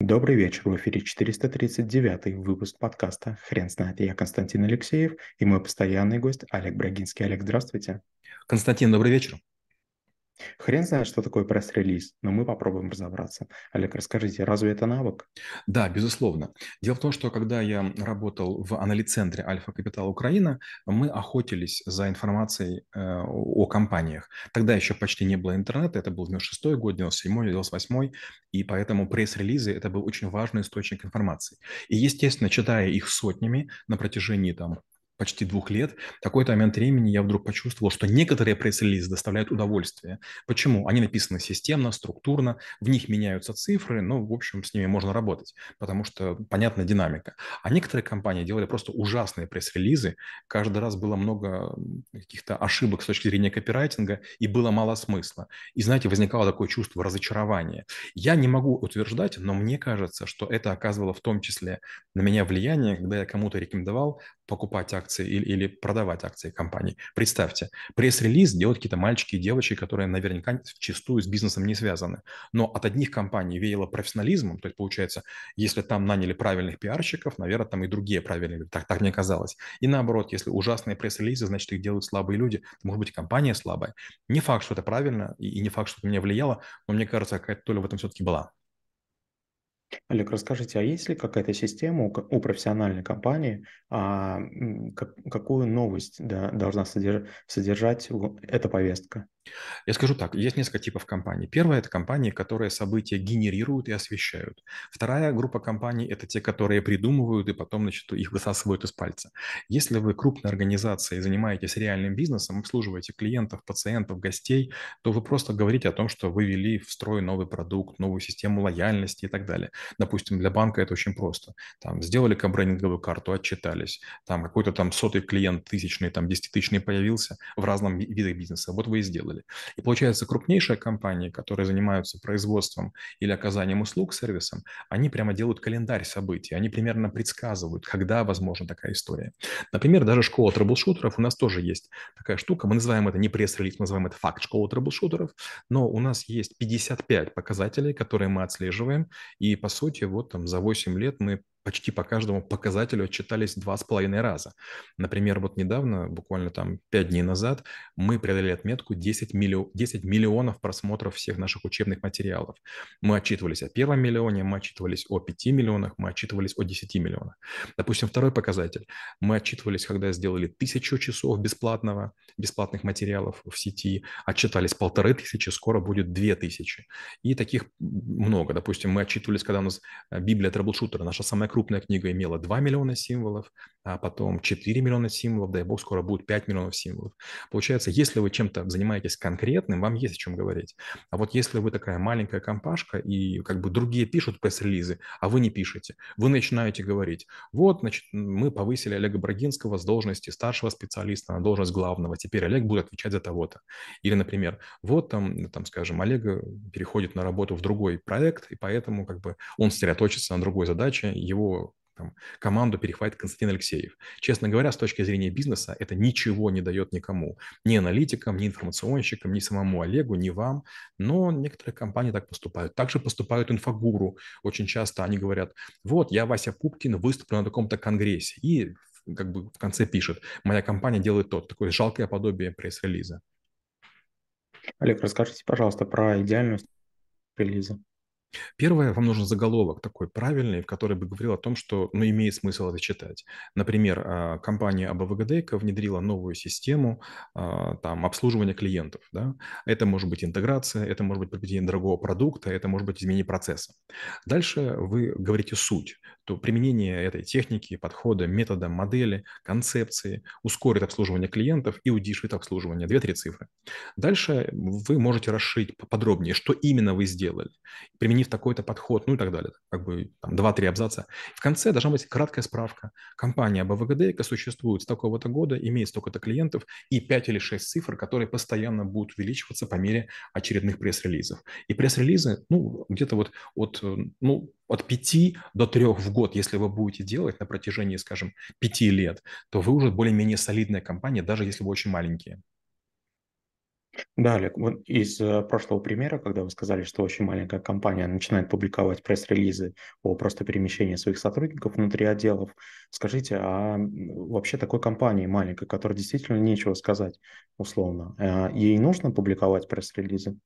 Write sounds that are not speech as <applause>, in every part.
Добрый вечер, в эфире 439 выпуск подкаста «Хрен знает». Я Константин Алексеев и мой постоянный гость Олег Брагинский. Олег, здравствуйте. Константин, добрый вечер. Хрен знает, что такое пресс-релиз, но мы попробуем разобраться. Олег, расскажите, разве это навык? Да, безусловно. Дело в том, что когда я работал в аналицентре Альфа Капитал Украина, мы охотились за информацией э, о компаниях. Тогда еще почти не было интернета, это был 96 год, 97 98 и поэтому пресс-релизы – это был очень важный источник информации. И, естественно, читая их сотнями на протяжении там почти двух лет, в какой-то момент времени я вдруг почувствовал, что некоторые пресс-релизы доставляют удовольствие. Почему? Они написаны системно, структурно, в них меняются цифры, ну, в общем, с ними можно работать, потому что понятна динамика. А некоторые компании делали просто ужасные пресс-релизы, каждый раз было много каких-то ошибок с точки зрения копирайтинга, и было мало смысла. И, знаете, возникало такое чувство разочарования. Я не могу утверждать, но мне кажется, что это оказывало в том числе на меня влияние, когда я кому-то рекомендовал покупать акции или, или продавать акции компании. Представьте, пресс-релиз делают какие-то мальчики и девочки, которые наверняка вчастую с бизнесом не связаны. Но от одних компаний веяло профессионализмом, то есть получается, если там наняли правильных пиарщиков, наверное, там и другие правильные, так, так мне казалось. И наоборот, если ужасные пресс-релизы, значит, их делают слабые люди, то, может быть, компания слабая. Не факт, что это правильно, и, не факт, что это меня влияло, но мне кажется, какая-то доля в этом все-таки была. Олег, расскажите, а есть ли какая-то система у, профессиональной компании, а, как, какую новость да, должна содержать эта повестка? Я скажу так, есть несколько типов компаний. Первая – это компании, которые события генерируют и освещают. Вторая группа компаний – это те, которые придумывают и потом значит, их высасывают из пальца. Если вы крупная организация и занимаетесь реальным бизнесом, обслуживаете клиентов, пациентов, гостей, то вы просто говорите о том, что вы ввели в строй новый продукт, новую систему лояльности и так далее. Допустим, для банка это очень просто. Там сделали кабрендинговую карту, отчитались. Там какой-то там сотый клиент, тысячный, там десятитысячный появился в разном виде бизнеса. Вот вы и сделали делали. И получается, крупнейшие компании, которые занимаются производством или оказанием услуг сервисом, они прямо делают календарь событий, они примерно предсказывают, когда возможна такая история. Например, даже школа troubleshooter ов, у нас тоже есть такая штука, мы называем это не пресс-релиз, мы называем это факт школы troubleshooter ов, но у нас есть 55 показателей, которые мы отслеживаем, и по сути вот там за 8 лет мы почти по каждому показателю отчитались два с половиной раза. Например, вот недавно, буквально там пять дней назад, мы преодолели отметку 10, миллион, 10 миллионов просмотров всех наших учебных материалов. Мы отчитывались о первом миллионе, мы отчитывались о 5 миллионах, мы отчитывались о 10 миллионах. Допустим, второй показатель. Мы отчитывались, когда сделали тысячу часов бесплатного, бесплатных материалов в сети, отчитались полторы тысячи, скоро будет две тысячи. И таких много. Допустим, мы отчитывались, когда у нас э, Библия troubleshooter а, наша самая крупная книга имела 2 миллиона символов, а потом 4 миллиона символов, дай бог, скоро будет 5 миллионов символов. Получается, если вы чем-то занимаетесь конкретным, вам есть о чем говорить. А вот если вы такая маленькая компашка, и как бы другие пишут пресс-релизы, а вы не пишете, вы начинаете говорить, вот, значит, мы повысили Олега Брагинского с должности старшего специалиста на должность главного, теперь Олег будет отвечать за того-то. Или, например, вот там, там, скажем, Олег переходит на работу в другой проект, и поэтому как бы он сосредоточится на другой задаче, его там, команду перехватит Константин Алексеев. Честно говоря, с точки зрения бизнеса это ничего не дает никому. Ни аналитикам, ни информационщикам, ни самому Олегу, ни вам. Но некоторые компании так поступают. Также поступают инфогуру. Очень часто они говорят, вот, я Вася Пупкин, выступлю на таком-то конгрессе. И как бы в конце пишет, моя компания делает тот. Такое жалкое подобие пресс-релиза. Олег, расскажите, пожалуйста, про идеальность релиза. Первое, вам нужен заголовок такой правильный, в который бы говорил о том, что ну, имеет смысл это читать. Например, а, компания АБВГД внедрила новую систему а, там, обслуживания клиентов. Да? Это может быть интеграция, это может быть приобретение дорогого продукта, это может быть изменение процесса. Дальше вы говорите суть, то применение этой техники, подхода, метода, модели, концепции ускорит обслуживание клиентов и удешевит обслуживание. Две-три цифры. Дальше вы можете расширить подробнее, что именно вы сделали. Применив такой-то подход, ну и так далее. Как бы там 2-3 абзаца. В конце должна быть краткая справка. Компания БВГД существует с такого-то года, имеет столько-то клиентов и 5 или 6 цифр, которые постоянно будут увеличиваться по мере очередных пресс-релизов. И пресс-релизы, ну, где-то вот от, ну, от 5 до 3 в год, если вы будете делать на протяжении, скажем, 5 лет, то вы уже более-менее солидная компания, даже если вы очень маленькие. Да, Олег, вот из э, прошлого примера, когда вы сказали, что очень маленькая компания начинает публиковать пресс-релизы о просто перемещении своих сотрудников внутри отделов, скажите, а вообще такой компании маленькой, которой действительно нечего сказать, условно, э, ей нужно публиковать пресс-релизы?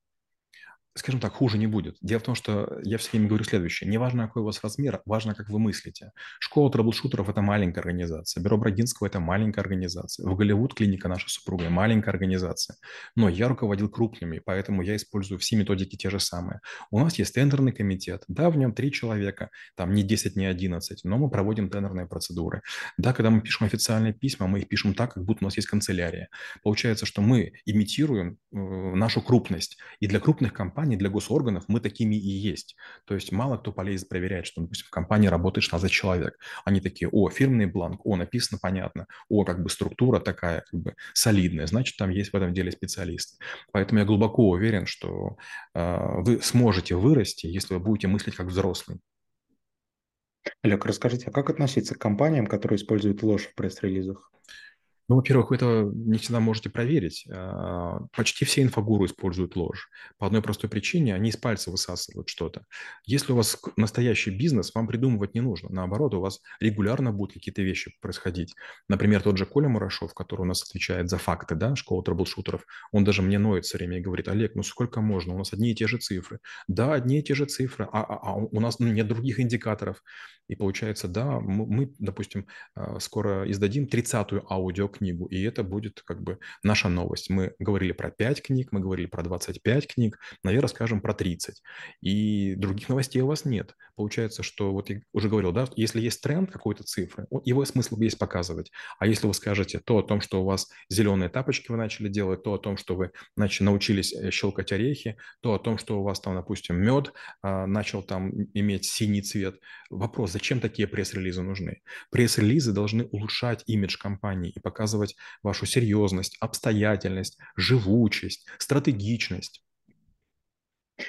Скажем так, хуже не будет. Дело в том, что я все время говорю следующее. Не важно, какой у вас размер, важно, как вы мыслите. Школа трэблшутеров– это маленькая организация. Бюро Брагинского– это маленькая организация. В Голливуд клиника наша супруга– маленькая организация. Но я руководил крупными, поэтому я использую все методики те же самые. У нас есть тендерный комитет. Да, в нем три человека, там не 10, не 11, но мы проводим тендерные процедуры. Да, когда мы пишем официальные письма, мы их пишем так, как будто у нас есть канцелярия. Получается, что мы имитируем э, нашу крупность. И для крупных компаний компаний, для госорганов мы такими и есть. То есть мало кто полезет проверять, что, допустим, в компании работает 16 человек. Они такие, о, фирменный бланк, о, написано понятно, о, как бы структура такая, как бы солидная, значит, там есть в этом деле специалисты. Поэтому я глубоко уверен, что э, вы сможете вырасти, если вы будете мыслить как взрослый. Олег, расскажите, а как относиться к компаниям, которые используют ложь в пресс-релизах? Ну, во-первых, вы это не всегда можете проверить. А, почти все инфогуру используют ложь. По одной простой причине они из пальца высасывают что-то. Если у вас настоящий бизнес, вам придумывать не нужно. Наоборот, у вас регулярно будут какие-то вещи происходить. Например, тот же Коля Мурашов, который у нас отвечает за факты, да, школа трэблшутеров, он даже мне ноет все время и говорит, Олег, ну сколько можно? У нас одни и те же цифры. Да, одни и те же цифры, а, а, а у нас ну, нет других индикаторов. И получается, да, мы, допустим, а, скоро издадим 30-ю аудиокнигу, и это будет как бы наша новость. Мы говорили про 5 книг, мы говорили про 25 книг, наверное, скажем про 30. И других новостей у вас нет. Получается, что вот я уже говорил, да, если есть тренд какой-то цифры, его смысл есть показывать. А если вы скажете то о том, что у вас зеленые тапочки вы начали делать, то о том, что вы начали, научились э, щелкать орехи, то о том, что у вас там, допустим, мед а, начал там иметь синий цвет. Вопрос, зачем такие пресс-релизы нужны? Пресс-релизы должны улучшать имидж компании и показывать вашу серьезность, обстоятельность, живучесть, стратегичность.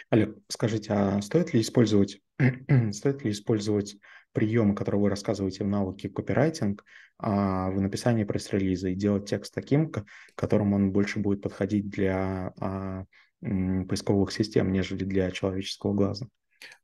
Олег, скажите, а стоит ли использовать, <clears throat> стоит ли использовать приемы, которые вы рассказываете в навыке копирайтинг, а, в написании пресс-релиза и делать текст таким, к которым он больше будет подходить для а, поисковых систем, нежели для человеческого глаза?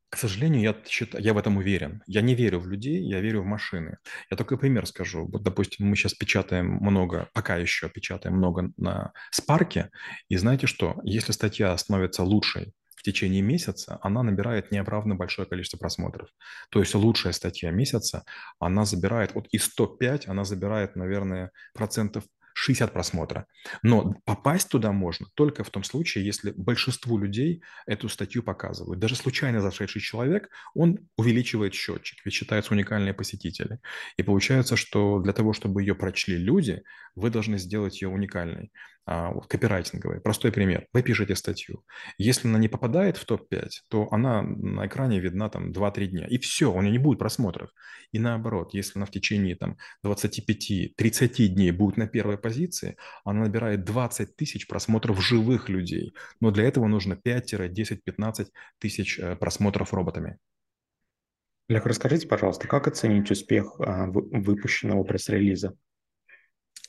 К сожалению, я, считаю, я в этом уверен. Я не верю в людей, я верю в машины. Я только пример скажу. Вот, допустим, мы сейчас печатаем много, пока еще печатаем много на Спарке, и знаете что? Если статья становится лучшей в течение месяца, она набирает неоправданно большое количество просмотров. То есть лучшая статья месяца, она забирает, вот из 105, она забирает, наверное, процентов 60 просмотра. Но попасть туда можно только в том случае, если большинству людей эту статью показывают. Даже случайно зашедший человек, он увеличивает счетчик, ведь считаются уникальные посетители. И получается, что для того, чтобы ее прочли люди, вы должны сделать ее уникальной а, вот, копирайтинговой. Простой пример. Вы пишете статью. Если она не попадает в топ-5, то она на экране видна там 2-3 дня. И все, у нее не будет просмотров. И наоборот, если она в течение там 25-30 дней будет на первой позиции, она набирает 20 тысяч просмотров живых людей. Но для этого нужно 5-10-15 тысяч э, просмотров роботами. Олег, расскажите, пожалуйста, как оценить успех а, выпущенного пресс-релиза?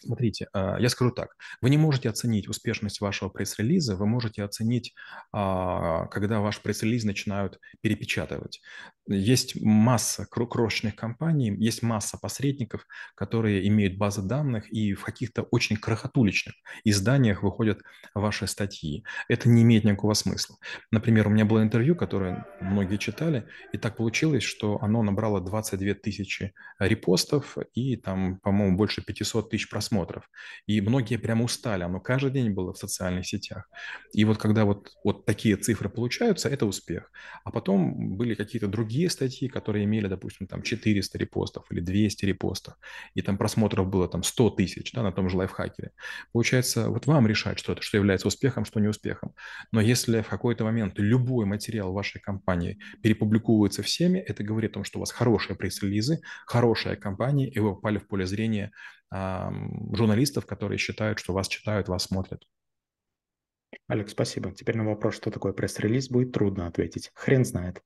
Смотрите, а, я скажу так. Вы не можете оценить успешность вашего пресс-релиза, вы можете оценить, а, когда ваш пресс-релиз начинают перепечатывать. Есть масса крошечных компаний, есть масса посредников, которые имеют базы данных, и в каких-то очень крохотуличных изданиях выходят ваши статьи. Это не имеет никакого смысла. Например, у меня было интервью, которое многие читали, и так получилось, что оно набрало 22 тысячи репостов и там, по-моему, больше 500 тысяч просмотров просмотров. И многие прямо устали, оно каждый день было в социальных сетях. И вот когда вот, вот такие цифры получаются, это успех. А потом были какие-то другие статьи, которые имели, допустим, там 400 репостов или 200 репостов, и там просмотров было там 100 тысяч да, на том же лайфхакере. Получается, вот вам решать что-то, что является успехом, что не успехом. Но если в какой-то момент любой материал вашей компании перепубликовывается всеми, это говорит о том, что у вас хорошие пресс-релизы, хорошая компания, и вы попали в поле зрения журналистов, которые считают, что вас читают, вас смотрят. Олег, спасибо. Теперь на вопрос, что такое пресс-релиз, будет трудно ответить. Хрен знает.